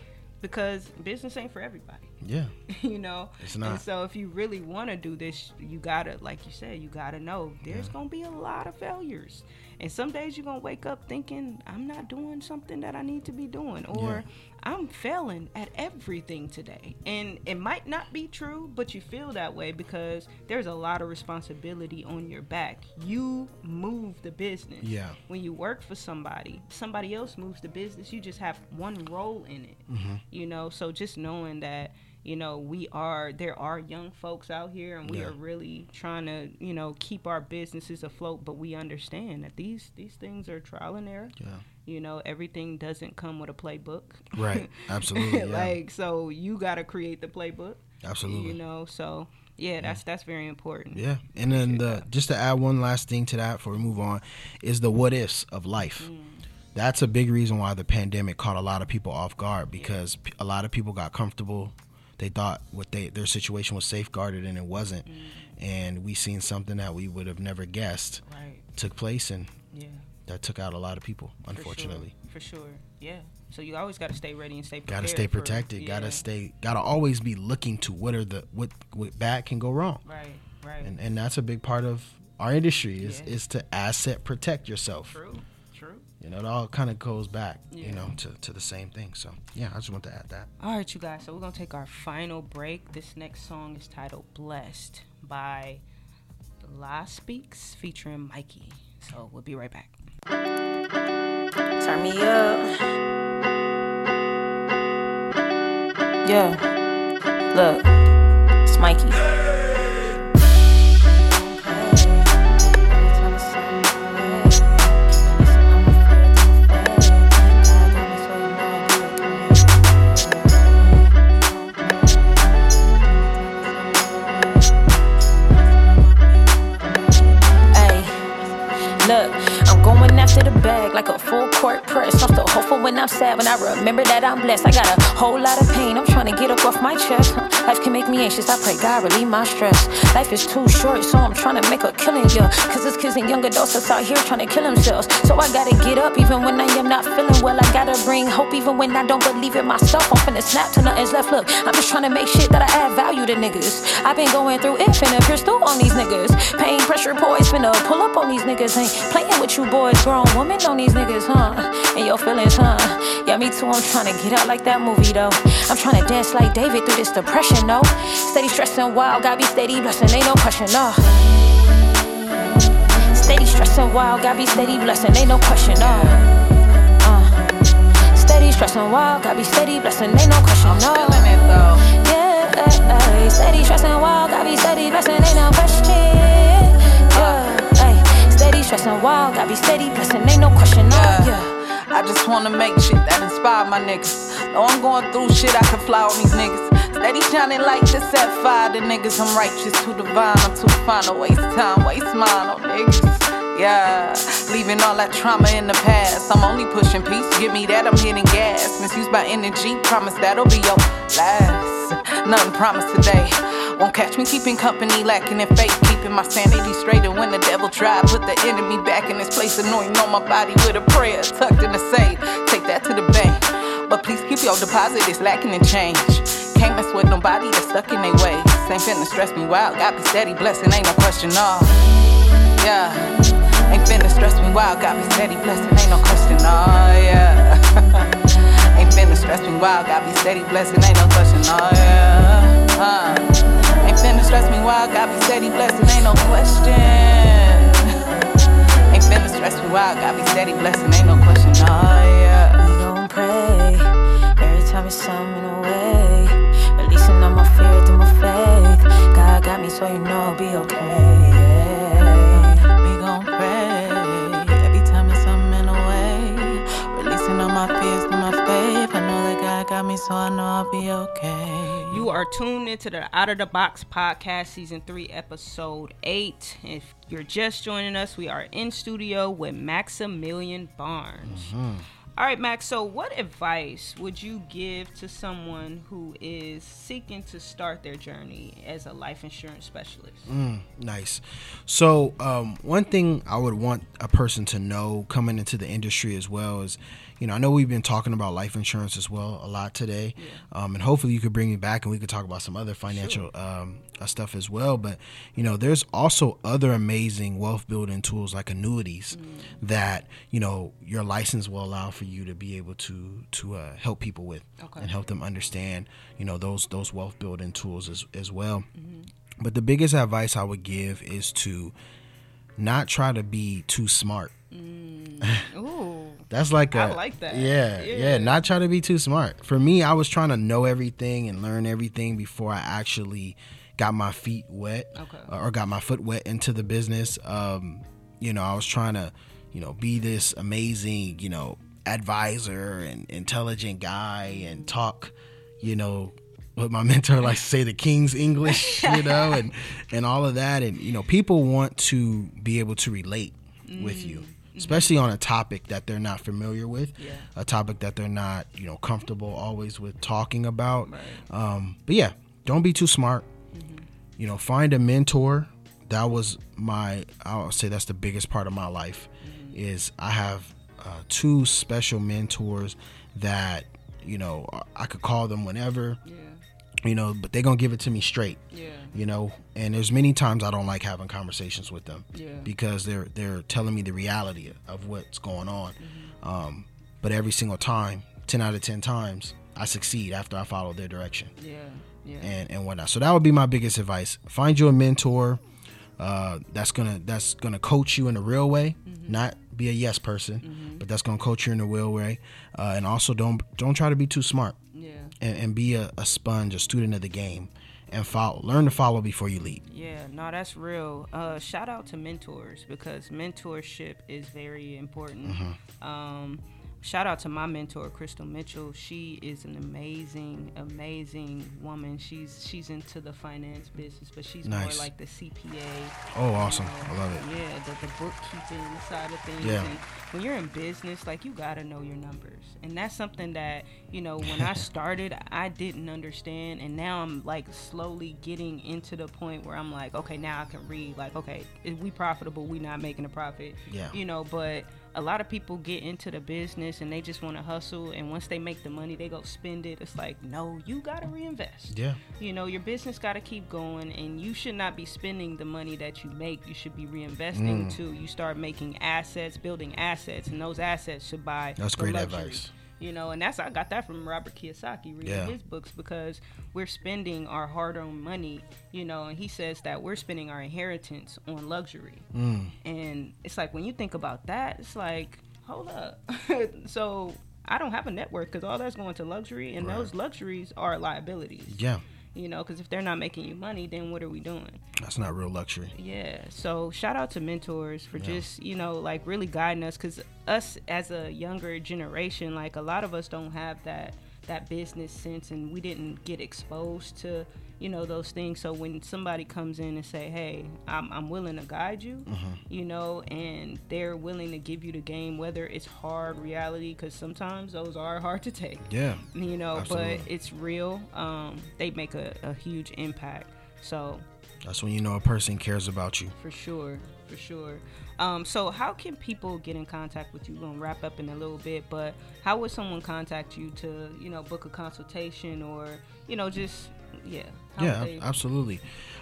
because business ain't for everybody Yeah, you know It's and not. so if you really want to do this you gotta like you said you gotta know there's gonna be a lot of failures and some days you're gonna wake up thinking i'm not doing something that i need to be doing or i'm failing at everything today. And it might not be true but you feel that way because there's a lot of responsibility on your back. You move the business. Yeah. when you work for somebody somebody else moves the business you just have one role in it Mm-hmm. you know? So just knowing that you know we are there are young folks out here and we Yeah. are really trying to you know keep our businesses afloat but we understand that these these things are trial and error yeah, you know everything doesn't come with a playbook right, absolutely, yeah, like so you got to create the playbook absolutely. you know so yeah that's that's very important Yeah, and then the just to add one last thing to that before we move on is the what ifs of life. Mm. That's a big reason why the pandemic caught a lot of people off guard because a lot of people got comfortable. They thought what they their situation was safeguarded and it wasn't, Mm. and we seen something that we would have never guessed right took place, and yeah that took out a lot of people. for Unfortunately, sure, for sure yeah so you always got to stay ready and stay prepared gotta stay protected. yeah. Gotta stay. Gotta always be looking to what are the what what bad can go wrong. right right and and that's a big part of our industry is Yeah. is to asset protect yourself. true You know, it all kind of goes back, Yeah. you know, to, to the same thing. So yeah, I just want to add that. All right, you guys. So we're gonna take our final break. This next song is titled "Blessed" by La Speaks featuring Mikey. So we'll be right back. Turn me up. Yeah. Look, it's Mikey. I'm after the bag like a full court press. Off hopeful when I'm sad, when I remember that I'm blessed. I got a whole lot of pain, I'm trying to get up off my chest. Life can make me anxious, I pray God relieve my stress. Life is too short, so I'm trying to make a killing, yeah. Cause there's kids and young adults that's out here trying to kill themselves. So I gotta get up even when I am not feeling well. I gotta bring hope even when I don't believe in myself. I'm finna snap till nothing's left. Look, I'm just trying to make shit that I add value to niggas. I've been going through it, finna pierce through on these niggas. Pain, pressure, poise, finna pull up on these niggas. Ain't playing with you boys, grown woman on these niggas, huh? And your feelings, huh? Yeah, me too, I'm trying to get out like that movie, though. I'm trying to dance like David through this depression, no. Steady stressing wild, gotta be steady blessing, ain't no question, no. Steady stressing wild, gotta be steady blessing, ain't no question, no. Uh. Steady stressing wild, gotta be steady blessing, ain't no question, uh. Uh. no. Uh. Feeling it though. Yeah, steady stressing wild, gotta be steady blessing, ain't no question. Stressing wild, gotta be steady blessing, ain't no question. Yeah. Yeah. I just wanna make shit that inspire my niggas. Though I'm going through shit, I can fly on these niggas. Steady shining like the set fire. The niggas, I'm righteous, too divine. I'm too fine to waste time, waste mine on niggas. Yeah, leaving all that trauma in the past. I'm only pushing peace. Give me that, I'm hitting gas. Misused by energy, promise that'll be your last. Nothing promised today. Won't catch me keeping company, lacking in faith, keeping my sanity straight. And when the devil tried, put the enemy back in his place, anointing on my body with a prayer tucked in the safe. Take that to the bank. But please keep your deposit, it's lacking in change. Can't mess with nobody that's stuck in their ways. Ain't finna stress me wild, got me steady blessing, ain't no question, no. Yeah, ain't finna stress me wild, got me steady blessing, ain't no question, oh yeah. stress me wild, got me steady blessing, ain't no question, oh yeah. Uh, ain't finna stress me wild, got me steady blessing, ain't no question. Ain't finna stress me wild, got me steady blessing, ain't no question, oh yeah. We gon' pray every time it's something away. Releasing all my fear through my faith. God got me, so you know I'll be okay. Got me, so I know I'll be okay. You are tuned into the Out of the Box podcast, season three, episode eight. If you're just joining us, we are in studio with Maxmillion Barnes. All right, Max. So, what advice would you give to someone who is seeking to start their journey as a life insurance specialist? Nice. So, um, one thing I would want a person to know coming into the industry as well is, you know, I know we've been talking about life insurance as well a lot today, um, and hopefully you could bring me back and we could talk about some other financial um, uh, stuff as well. But you know, there's also other amazing wealth building tools like annuities that you know your license will allow for you to be able to to uh, help people with Okay. and help them understand, you know, those those wealth building tools as as well. But the biggest advice I would give is to not try to be too smart. Ooh, That's like a I like that. Yeah, Yeah. yeah, Not try to be too smart. For me, I was trying to know everything and learn everything before I actually got my feet wet Okay. or got my foot wet into the business. Um, you know, I was trying to, you know, be this amazing, you know, advisor and intelligent guy and talk, you know, what my mentor likes to say, the King's English, you know, and and all of that. And you know, people want to be able to relate with you, especially on a topic that they're not familiar with, Yeah. a topic that they're not, you know, comfortable always with talking about. Um, but yeah, don't be too smart. You know, find a mentor. That was my. I'll say that's the biggest part of my life. Is I have uh, two special mentors that you know I could call them whenever yeah, you know, but they're gonna give it to me straight. yeah, You know, and there's many times I don't like having conversations with them Yeah. because they're they're telling me the reality of what's going on. Mm-hmm. Um, but every single time, ten out of ten times, I succeed after I follow their direction yeah, yeah. and and whatnot. So that would be my biggest advice: find you a mentor uh, that's gonna that's gonna coach you in a real way, Mm-hmm. not be a yes person, but that's gonna coach you in a real way. Uh, and also don't don't try to be too smart. And, and be a, a sponge, a student of the game, and follow, learn to follow before you lead. Yeah, no, that's real. Uh, shout out to mentors because mentorship is very important. Um, shout out to my mentor, Crystal Mitchell. She is an amazing, amazing woman. She's she's into the finance business, but she's Nice. more like the CPA. Oh, awesome. you I love it. Yeah, the, the bookkeeping side of things. Yeah. And when you're in business, like you gotta know your numbers, and that's something that you know when I started, I didn't understand, and now I'm like slowly getting into the point where I'm like, okay, now I can read. Like, okay, is we profitable? We not making a profit? Yeah. You know, but a lot of people get into the business and they just want to hustle, and once they make the money, they go spend it. It's like, no, you gotta reinvest Yeah. you know your business got to keep going and you should not be spending the money that you make you should be reinvesting Mm. to you start making assets building assets and those assets should buy That's great luxury. advice. You know and that's i got that from robert kiyosaki reading Yeah. his books because we're spending our hard-earned money you know and he says that we're spending our inheritance on luxury Mm. and it's like when you think about that it's like hold up so i don't have a net worth because all that's going to luxury and Right. those luxuries are liabilities Yeah. You know because if they're not making you money then what are we doing That's not real luxury. yeah so shout out to mentors for just you know like really guiding us because us as a younger generation like a lot of us don't have that that business sense and we didn't get exposed to you know those things so when somebody comes in and say hey i'm, I'm willing to guide you you know and they're willing to give you the game whether it's hard reality because sometimes those are hard to take Yeah. you know Absolutely. but it's real um, they make a, a huge impact so That's when you know a person cares about you. for sure for sure um, so how can people get in contact with you we're gonna wrap up in a little bit but how would someone contact you to you know book a consultation or you know just yeah yeah, absolutely.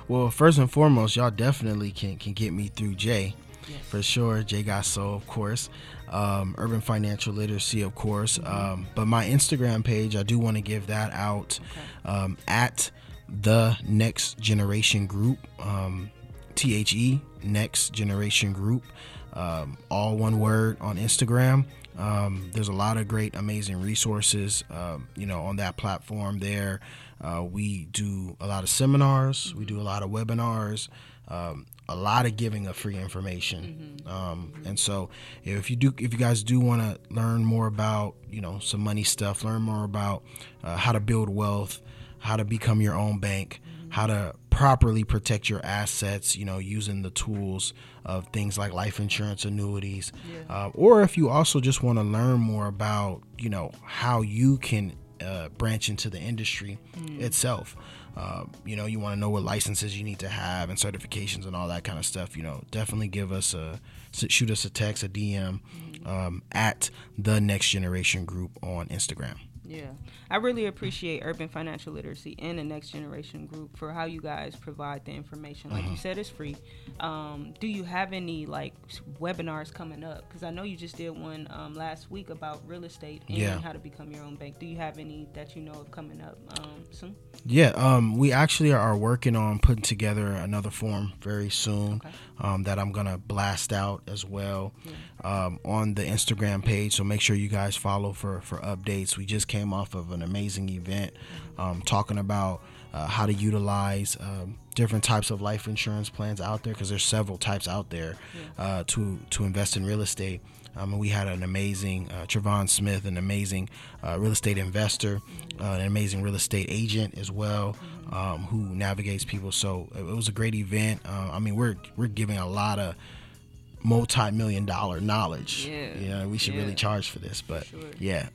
Well, first and foremost, y'all definitely can can get me through Jai, Yes. for sure. Jai Got Soul, of course. Um, Urban Financial Literacy, of course. Mm-hmm. Um, but my Instagram page, I do want to give that out um, at the Next Generation Group. Um, T H E Next Generation Group. Um, all one word on Instagram. Um, there's a lot of great, amazing resources, um, you know, on that platform. There, uh, we do a lot of seminars, we do a lot of webinars, um, a lot of giving of free information. Um, and so, if you do, if you guys do want to learn more about, you know, some money stuff, learn more about uh, how to build wealth, how to become your own bank, how to properly protect your assets, you know, using the tools of things like life insurance, annuities, uh, or if you also just want to learn more about, you know, how you can uh, branch into the industry itself. Uh, you know, you want to know what licenses you need to have and certifications and all that kind of stuff. You know, definitely give us a shoot us a text, a DM um, at the Next Generation Group on Instagram. Yeah, I really appreciate Urban Financial Literacy and the Next Generation Group for how you guys provide the information. Like you said, it's free. Um, do you have any like webinars coming up? Because I know you just did one um, last week about real estate and Yeah. how to become your own bank. Do you have any that you know of coming up um, soon? Yeah, um, we actually are working on putting together another form very soon um, that I'm gonna blast out as well um, on the Instagram page. So make sure you guys follow for for updates. We just came off of an amazing event um, talking about uh, how to utilize um, different types of life insurance plans out there because there's several types out there uh, to to invest in real estate. Um, and we had an amazing uh, Trevon Smith, an amazing uh, real estate investor, uh, an amazing real estate agent as well, um, who navigates people. So it, was a great event. Uh, I mean, we're we're giving a lot of multi-million dollar knowledge. Yeah. you know, we should Yeah. really charge for this, but Sure. yeah,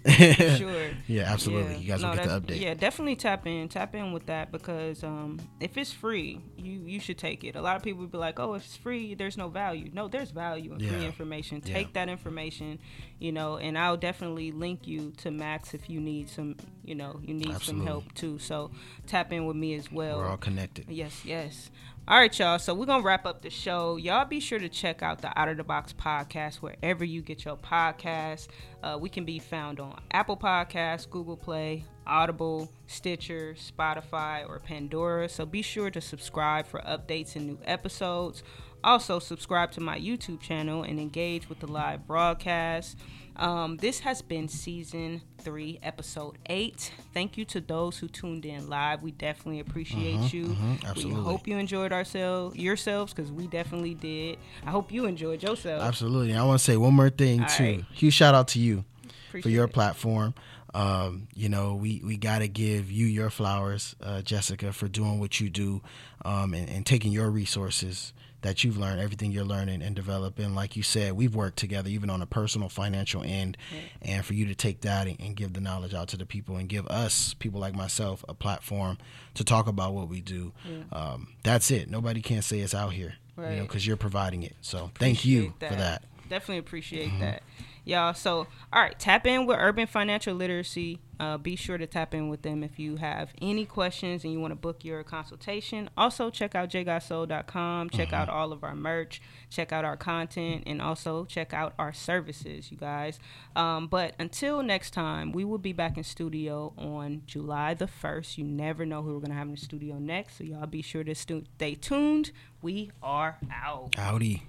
sure. yeah, absolutely. Yeah. You guys No, will get the update. Yeah, definitely tap in, tap in with that because um, if it's free, you you should take it. A lot of people would be like, "Oh, if it's free, there's no value." No, there's value in free information. Take that information, you know, and I'll definitely link you to Max if you need some, you know, you need Absolutely. some help too. So tap in with me as well. We're all connected. Yes, yes. All right, y'all. So we're gonna wrap up the show. Y'all be sure to check out the Out of the Box podcast wherever you get your podcasts. Uh, we can be found on Apple Podcasts, Google Play, Audible, Stitcher, Spotify, or Pandora. So be sure to subscribe for updates and new episodes. Also, subscribe to my YouTube channel and engage with the live broadcast. Um, this has been season three, episode eight. Thank you to those who tuned in live. We definitely appreciate you. mhm, absolutely. We hope you enjoyed ourselves yourselves because we definitely did. I hope you enjoyed yourself. Absolutely. I want to say one more thing All too. right. Huge shout out to you. for your it. platform. Um, you know, we, we got to give you your flowers, uh, Jessica, for doing what you do um, and, and taking your resources that you've learned, everything you're learning and developing. Like you said, we've worked together, even on a personal financial end. And for you to take that and, give the knowledge out to the people and give us, people like myself, a platform to talk about what we do, um, that's it. Nobody can say it's out here, you know, because you're providing it. So thank you Appreciate for that. Definitely appreciate Mm-hmm. that. Y'all, so all right, tap in with Urban Financial Literacy. Uh, be sure to tap in with them if you have any questions and you want to book your consultation. Also, check out jgotsoul.com. Check Mm-hmm. out all of our merch. Check out our content and also check out our services, you guys. Um, but until next time, we will be back in studio on July the 1st. You never know who we're going to have in the studio next. So, y'all be sure to stu- stay tuned. We are out. Howdy.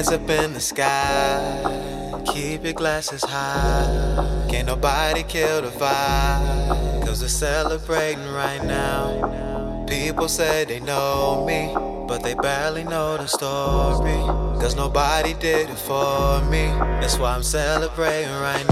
Hands up in the sky, keep your glasses high. Can't nobody kill the vibe, cause we're celebrating right now. People say they know me, but they barely know the story. Cause nobody did it for me, that's why I'm celebrating right now.